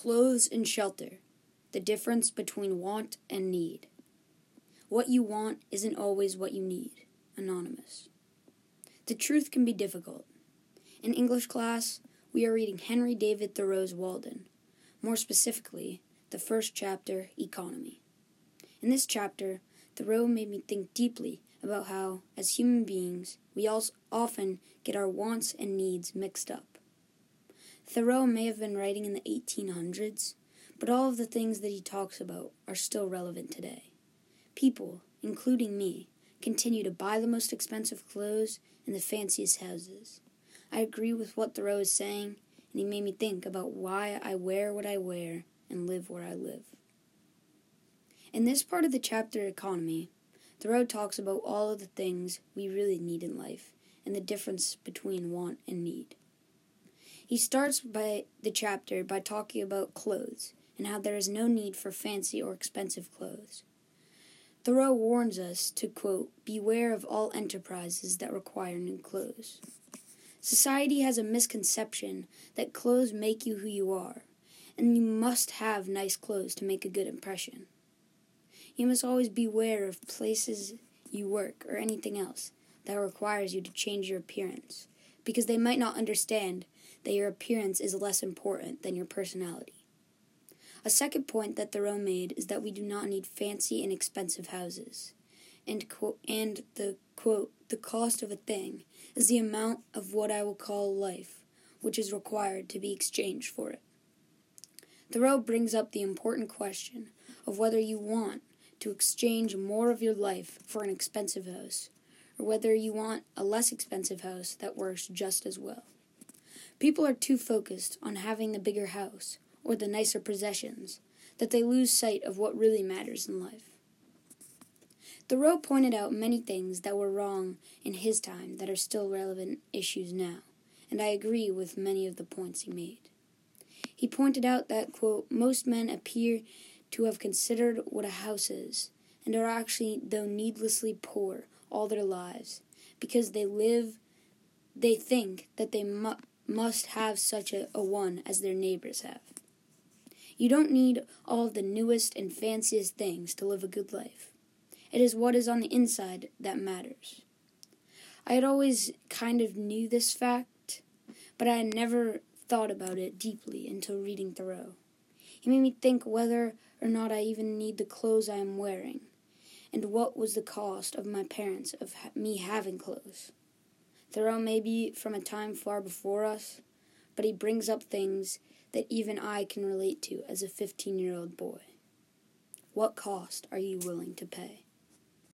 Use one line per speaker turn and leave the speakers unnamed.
Clothes and shelter. The difference between want and need. What you want isn't always what you need. Anonymous. The truth can be difficult. In English class, we are reading Henry David Thoreau's Walden, more specifically, the first chapter, Economy. In this chapter, Thoreau made me think deeply about how, as human beings, we all often get our wants and needs mixed up. Thoreau may have been writing in the 1800s, but all of the things that he talks about are still relevant today. People, including me, continue to buy the most expensive clothes and the fanciest houses. I agree with what Thoreau is saying, and he made me think about why I wear what I wear and live where I live. In this part of the chapter Economy, Thoreau talks about all of the things we really need in life and the difference between want and need. He starts by the chapter by talking about clothes and how there is no need for fancy or expensive clothes. Thoreau warns us to, quote, beware of all enterprises that require new clothes. Society has a misconception that clothes make you who you are, and you must have nice clothes to make a good impression. You must always beware of places you work or anything else that requires you to change your appearance, because they might not understand that your appearance is less important than your personality. A second point that Thoreau made is that we do not need fancy and expensive houses. And, and the quote, the cost of a thing is the amount of what I will call life, which is required to be exchanged for it. Thoreau brings up the important question of whether you want to exchange more of your life for an expensive house, or whether you want a less expensive house that works just as well. People are too focused on having the bigger house or the nicer possessions that they lose sight of what really matters in life. Thoreau pointed out many things that were wrong in his time that are still relevant issues now, and I agree with many of the points he made. He pointed out that, quote, most men appear to have considered what a house is, and are actually, though needlessly poor, all their lives, because they live, they think that they mu- must have such a, a one as their neighbors have. You don't need all the newest and fanciest things to live a good life. It is what is on the inside that matters. I had always kind of knew this fact, but I had never thought about it deeply until reading Thoreau. He made me think whether or not I even need the clothes I am wearing, and what was the cost of my parents of ha- me having clothes. Thoreau may be from a time far before us, but he brings up things that even I can relate to as a 15 year old boy. What cost are you willing to pay?